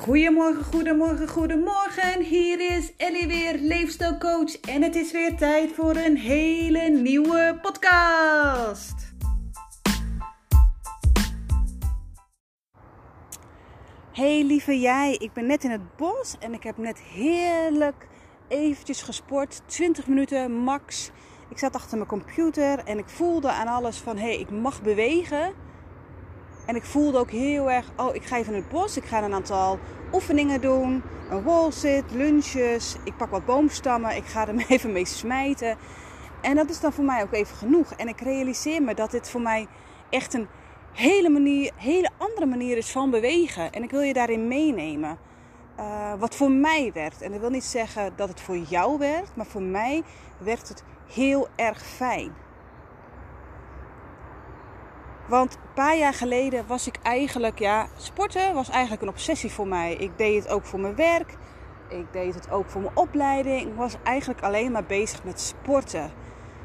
Goedemorgen, goedemorgen, goedemorgen. Hier is Ellie weer, leefstijlcoach. En het is weer tijd voor een hele nieuwe podcast. Hey lieve jij, ik ben net in het bos en ik heb net heerlijk eventjes gesport. 20 minuten max. Ik zat achter mijn computer en ik voelde aan alles van hé, hey, ik mag bewegen. En ik voelde ook heel erg, oh, ik ga even in het bos. Ik ga een aantal oefeningen doen. Een wall-sit, lunches. Ik pak wat boomstammen. Ik ga er even mee smijten. En dat is dan voor mij ook even genoeg. En ik realiseer me dat dit voor mij echt een hele, manier, hele andere manier is van bewegen. En ik wil je daarin meenemen. Uh, wat voor mij werkt. En dat wil niet zeggen dat het voor jou werkt. Maar voor mij werkt het heel erg fijn. Want een paar jaar geleden was ik eigenlijk, ja, sporten was eigenlijk een obsessie voor mij. Ik deed het ook voor mijn werk. Ik deed het ook voor mijn opleiding. Ik was eigenlijk alleen maar bezig met sporten.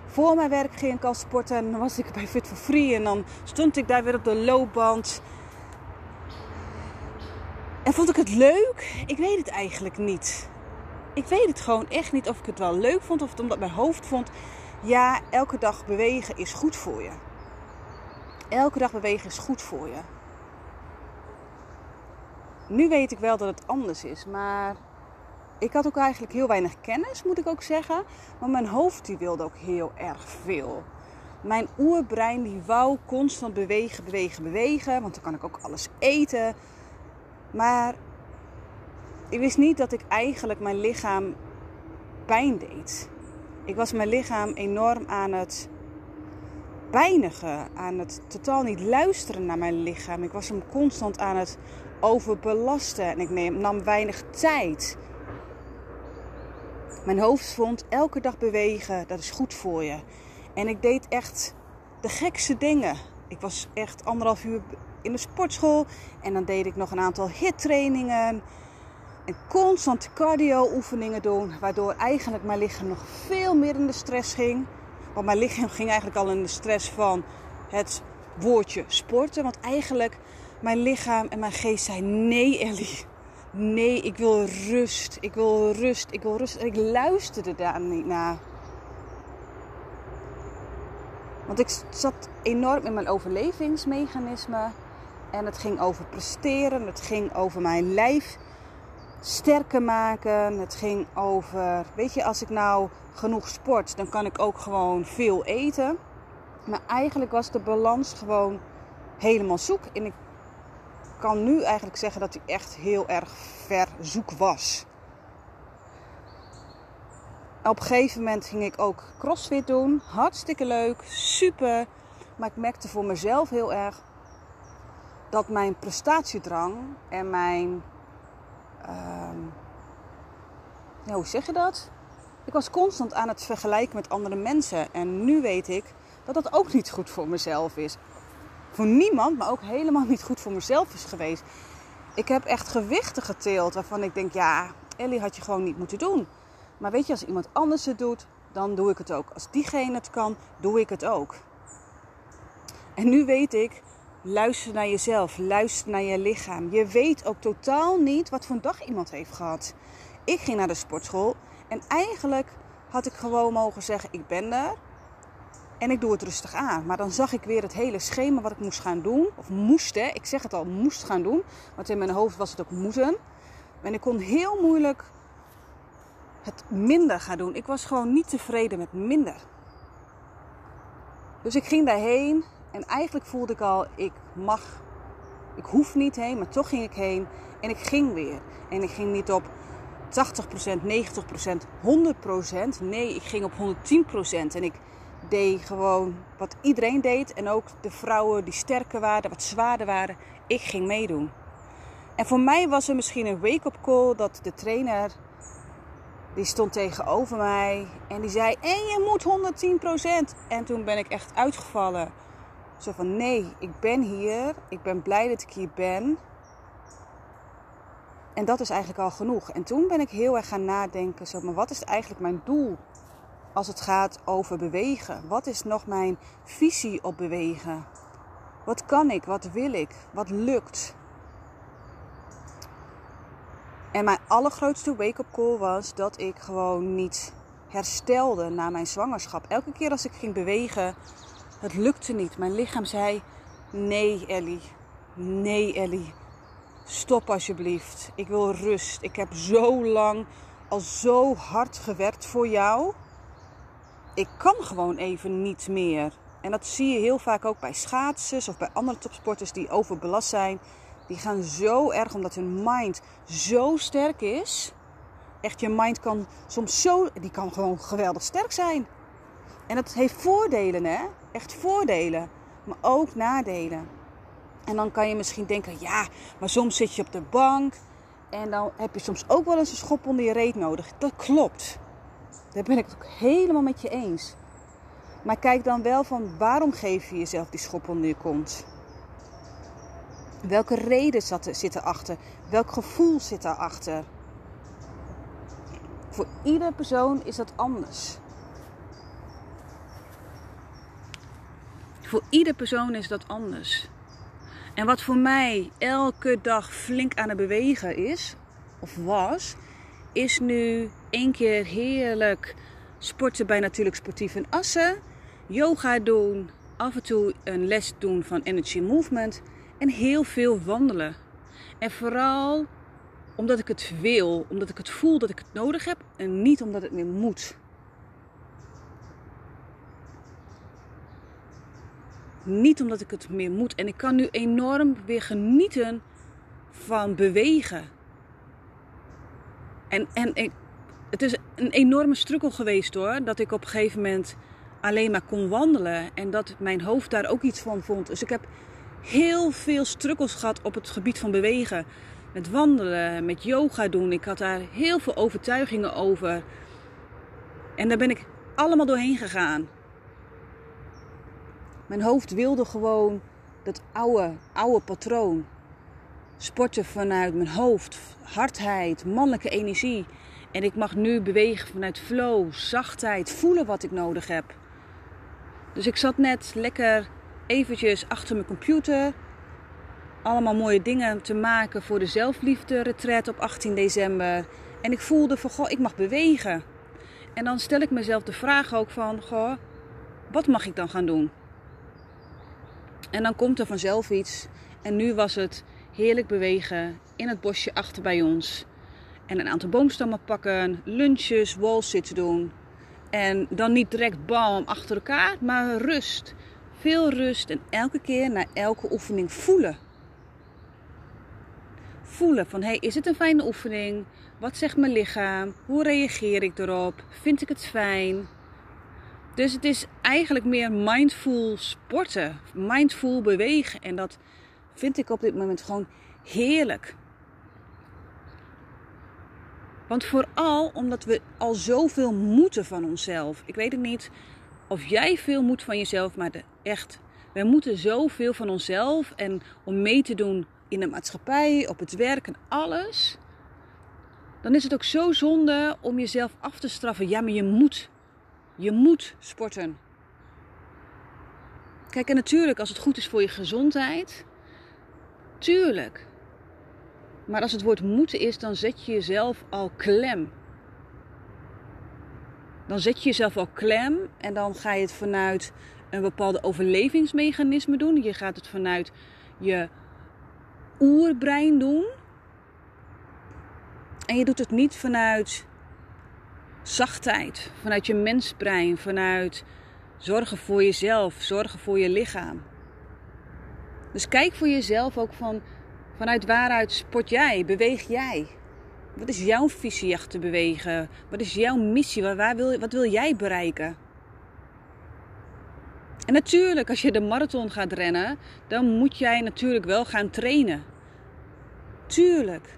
Voor mijn werk ging ik al sporten en dan was ik bij Fit for Free en dan stond ik daar weer op de loopband. En vond ik het leuk? Ik weet het eigenlijk niet. Ik weet het gewoon echt niet of ik het wel leuk vond of het omdat mijn hoofd vond. Ja, elke dag bewegen is goed voor je. Elke dag bewegen is goed voor je. Nu weet ik wel dat het anders is, maar ik had ook eigenlijk heel weinig kennis, moet ik ook zeggen. Maar mijn hoofd die wilde ook heel erg veel. Mijn oerbrein die wou constant bewegen, bewegen, bewegen, want dan kan ik ook alles eten. Maar ik wist niet dat ik eigenlijk mijn lichaam pijn deed. Ik was mijn lichaam enorm aan het pijnigen, aan het totaal niet luisteren naar mijn lichaam. Ik was hem constant aan het overbelasten en ik nam weinig tijd. Mijn hoofd vond elke dag bewegen, dat is goed voor je. En ik deed echt de gekste dingen. Ik was echt anderhalf uur in de sportschool en dan deed ik nog een aantal hittrainingen. En constant cardio oefeningen doen, waardoor eigenlijk mijn lichaam nog veel meer in de stress ging. Want mijn lichaam ging eigenlijk al in de stress van het woordje sporten. Want eigenlijk mijn lichaam en mijn geest zei: nee, Ellie. Nee, ik wil rust. Ik wil rust. Ik wil rust. En ik luisterde daar niet naar. Want ik zat enorm in mijn overlevingsmechanisme. En het ging over presteren. Het ging over mijn lijf sterker maken. Het ging over, weet je, als ik nou genoeg sport, dan kan ik ook gewoon veel eten. Maar eigenlijk was de balans gewoon helemaal zoek. En ik kan nu eigenlijk zeggen dat hij echt heel erg ver zoek was. Op een gegeven moment ging ik ook crossfit doen. Hartstikke leuk, super. Maar ik merkte voor mezelf heel erg dat mijn prestatiedrang en mijn Ehm, ja, hoe zeg je dat? Ik was constant aan het vergelijken met andere mensen. En nu weet ik dat dat ook niet goed voor mezelf is. Voor niemand, maar ook helemaal niet goed voor mezelf is geweest. Ik heb echt gewichten geteeld waarvan ik denk, ja, Ellie had je gewoon niet moeten doen. Maar weet je, als iemand anders het doet, dan doe ik het ook. Als diegene het kan, doe ik het ook. En nu weet ik Luister naar jezelf, luister naar je lichaam. Je weet ook totaal niet wat voor een dag iemand heeft gehad. Ik ging naar de sportschool en eigenlijk had ik gewoon mogen zeggen: ik ben er en ik doe het rustig aan. Maar dan zag ik weer het hele schema wat ik moest gaan doen, of moest, hè. ik zeg het al, moest gaan doen, want in mijn hoofd was het ook moeten. En ik kon heel moeilijk het minder gaan doen. Ik was gewoon niet tevreden met minder. Dus ik ging daarheen en eigenlijk voelde ik al, ik mag, ik hoef niet heen, maar toch ging ik heen. En ik ging weer. En ik ging niet op 80%, 90%, 100%. Nee, ik ging op 110%. En ik deed gewoon wat iedereen deed. En ook de vrouwen die sterker waren, wat zwaarder waren. Ik ging meedoen. En voor mij was er misschien een wake-up call dat de trainer die stond tegenover mij en die zei: En je moet 110%. En toen ben ik echt uitgevallen. Zo van nee, ik ben hier. Ik ben blij dat ik hier ben. En dat is eigenlijk al genoeg. En toen ben ik heel erg gaan nadenken. Zo, maar wat is eigenlijk mijn doel als het gaat over bewegen? Wat is nog mijn visie op bewegen? Wat kan ik? Wat wil ik? Wat lukt? En mijn allergrootste wake-up call was dat ik gewoon niet herstelde na mijn zwangerschap. Elke keer als ik ging bewegen, het lukte niet. Mijn lichaam zei: Nee, Ellie. Nee, Ellie. Stop alsjeblieft. Ik wil rust. Ik heb zo lang al zo hard gewerkt voor jou. Ik kan gewoon even niet meer. En dat zie je heel vaak ook bij schaatsers of bij andere topsporters die overbelast zijn. Die gaan zo erg omdat hun mind zo sterk is. Echt, je mind kan soms zo, die kan gewoon geweldig sterk zijn. En dat heeft voordelen, hè? Echt voordelen, maar ook nadelen. En dan kan je misschien denken, ja, maar soms zit je op de bank en dan heb je soms ook wel eens een schop onder je reet nodig. Dat klopt. Daar ben ik het ook helemaal met je eens. Maar kijk dan wel van waarom geef je jezelf die schop onder je kont? Welke reden zit erachter? Welk gevoel zit daarachter? Voor iedere persoon is dat anders. Voor iedere persoon is dat anders. En wat voor mij elke dag flink aan het bewegen is, of was, is nu één keer heerlijk sporten bij Natuurlijk Sportief in Assen. Yoga doen, af en toe een les doen van Energy Movement en heel veel wandelen. En vooral omdat ik het wil, omdat ik het voel dat ik het nodig heb en niet omdat het meer moet. Niet omdat ik het meer moet. En ik kan nu enorm weer genieten van bewegen. En, en ik, het is een enorme struggle geweest hoor. Dat ik op een gegeven moment alleen maar kon wandelen. En dat mijn hoofd daar ook iets van vond. Dus ik heb heel veel struggles gehad op het gebied van bewegen. Met wandelen, met yoga doen. Ik had daar heel veel overtuigingen over. En daar ben ik allemaal doorheen gegaan. Mijn hoofd wilde gewoon dat oude, oude patroon. Sporten vanuit mijn hoofd, hardheid, mannelijke energie. En ik mag nu bewegen vanuit flow, zachtheid, voelen wat ik nodig heb. Dus ik zat net lekker eventjes achter mijn computer. Allemaal mooie dingen te maken voor de zelfliefde retreat op 18 december. En ik voelde van, goh, ik mag bewegen. En dan stel ik mezelf de vraag ook van, goh, wat mag ik dan gaan doen? En dan komt er vanzelf iets. En nu was het heerlijk bewegen in het bosje achter bij ons. En een aantal boomstammen pakken, lunches, wallsits doen. En dan niet direct bam achter elkaar, maar rust. Veel rust en elke keer na elke oefening voelen. Voelen van, hey, is het een fijne oefening? Wat zegt mijn lichaam? Hoe reageer ik erop? Vind ik het fijn? Dus het is eigenlijk meer mindful sporten, mindful bewegen. En dat vind ik op dit moment gewoon heerlijk. Want vooral omdat we al zoveel moeten van onszelf. Ik weet het niet of jij veel moet van jezelf, maar echt. We moeten zoveel van onszelf en om mee te doen in de maatschappij, op het werk en alles. Dan is het ook zo zonde om jezelf af te straffen. Ja, maar je moet. Je moet sporten. Kijk, en natuurlijk, als het goed is voor je gezondheid, tuurlijk. Maar als het woord moeten is, dan zet je jezelf al klem. Dan zet je jezelf al klem en dan ga je het vanuit een bepaalde overlevingsmechanisme doen. Je gaat het vanuit je oerbrein doen. En je doet het niet vanuit zachtheid, vanuit je mensbrein, vanuit zorgen voor jezelf, zorgen voor je lichaam. Dus kijk voor jezelf ook van vanuit waaruit sport jij, beweeg jij. Wat is jouw visie achter bewegen? Wat is jouw missie? Waar, waar wil, wat wil jij bereiken? En natuurlijk, als je de marathon gaat rennen, dan moet jij natuurlijk wel gaan trainen. Tuurlijk.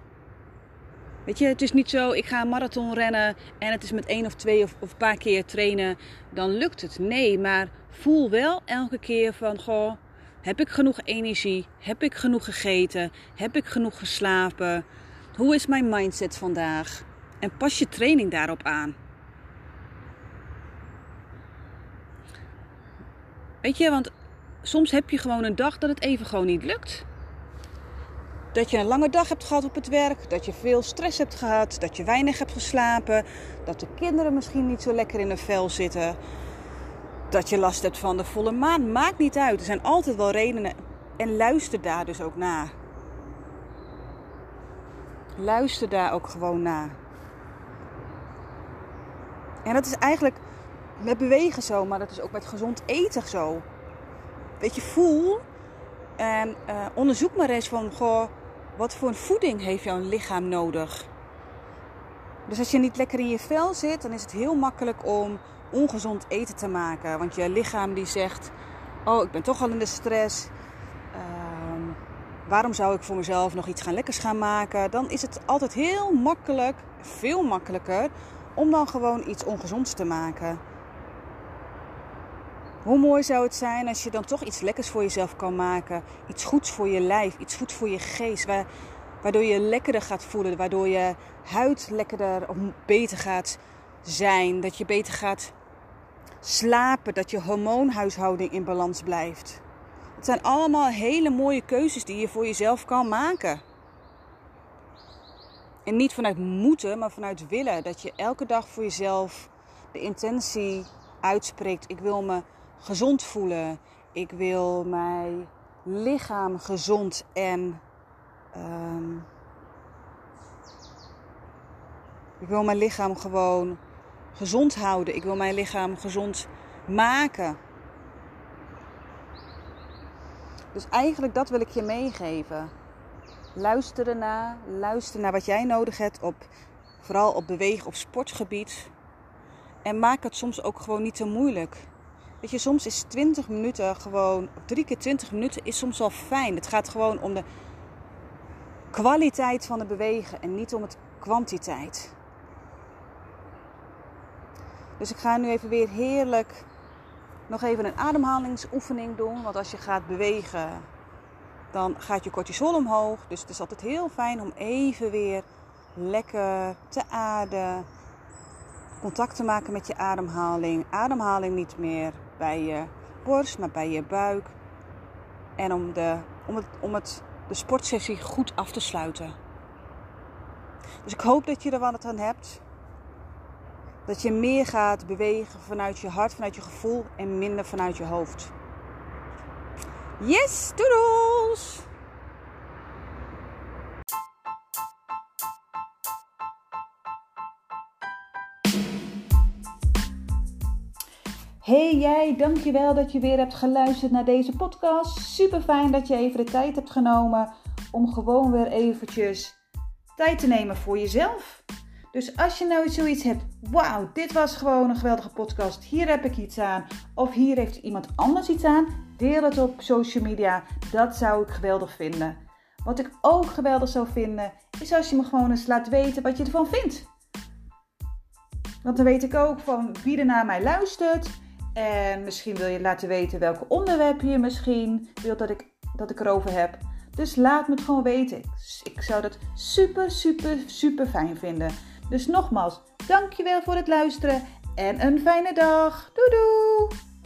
Weet je, het is niet zo, ik ga een marathon rennen en het is met één of twee of, of een paar keer trainen, dan lukt het. Nee, maar voel wel elke keer van, goh, heb ik genoeg energie? Heb ik genoeg gegeten? Heb ik genoeg geslapen? Hoe is mijn mindset vandaag? En pas je training daarop aan. Weet je, want soms heb je gewoon een dag dat het even gewoon niet lukt dat je een lange dag hebt gehad op het werk, dat je veel stress hebt gehad, dat je weinig hebt geslapen, dat de kinderen misschien niet zo lekker in hun vel zitten, dat je last hebt van de volle maan. Maakt niet uit. Er zijn altijd wel redenen. En luister daar dus ook naar. Luister daar ook gewoon naar. En dat is eigenlijk met bewegen zo, maar dat is ook met gezond eten zo. Weet je, voel en uh, onderzoek maar eens van, goh, wat voor voeding heeft jouw lichaam nodig? Dus als je niet lekker in je vel zit, dan is het heel makkelijk om ongezond eten te maken. Want je lichaam die zegt, oh, ik ben toch al in de stress. Ehm, waarom zou ik voor mezelf nog iets gaan lekkers gaan maken? Dan is het altijd heel makkelijk, veel makkelijker, om dan gewoon iets ongezonds te maken. Hoe mooi zou het zijn als je dan toch iets lekkers voor jezelf kan maken. Iets goeds voor je lijf, iets goeds voor je geest. Waardoor je lekkerder gaat voelen, waardoor je huid lekkerder of beter gaat zijn. Dat je beter gaat slapen, dat je hormoonhuishouding in balans blijft. Het zijn allemaal hele mooie keuzes die je voor jezelf kan maken. En niet vanuit moeten, maar vanuit willen. Dat je elke dag voor jezelf de intentie uitspreekt. Ik wil me gezond voelen. Ik wil mijn lichaam gezond en. Um, ik wil mijn lichaam gewoon gezond houden. Ik wil mijn lichaam gezond maken. Dus eigenlijk dat wil ik je meegeven. Luister ernaar. Luister naar wat jij nodig hebt op vooral op bewegen op sportgebied. En maak het soms ook gewoon niet te moeilijk. Weet je, soms is 20 minuten gewoon, drie keer 20 minuten is soms wel fijn. Het gaat gewoon om de kwaliteit van het bewegen en niet om het kwantiteit. Dus ik ga nu even weer heerlijk nog even een ademhalingsoefening doen. Want als je gaat bewegen, dan gaat je cortisol omhoog. Dus het is altijd heel fijn om even weer lekker te ademen. Contact te maken met je ademhaling. Ademhaling niet meer bij je borst, maar bij je buik. En om, de, om, het, om het, de sportsessie goed af te sluiten. Dus ik hoop dat je er wat aan hebt. Dat je meer gaat bewegen vanuit je hart, vanuit je gevoel en minder vanuit je hoofd. Yes, doodles! Hey jij, dankjewel dat je weer hebt geluisterd naar deze podcast. Super fijn dat je even de tijd hebt genomen om gewoon weer eventjes tijd te nemen voor jezelf. Dus als je nou zoiets hebt, wauw, dit was gewoon een geweldige podcast, hier heb ik iets aan, of hier heeft iemand anders iets aan, deel het op social media. Dat zou ik geweldig vinden. Wat ik ook geweldig zou vinden, is als je me gewoon eens laat weten wat je ervan vindt. Want dan weet ik ook van wie er naar mij luistert. En misschien wil je laten weten welke onderwerpen je misschien wilt dat ik, dat ik erover heb. Dus laat me het gewoon weten. Ik zou dat super, super, super fijn vinden. Dus nogmaals, dankjewel voor het luisteren en een fijne dag. Doei doei!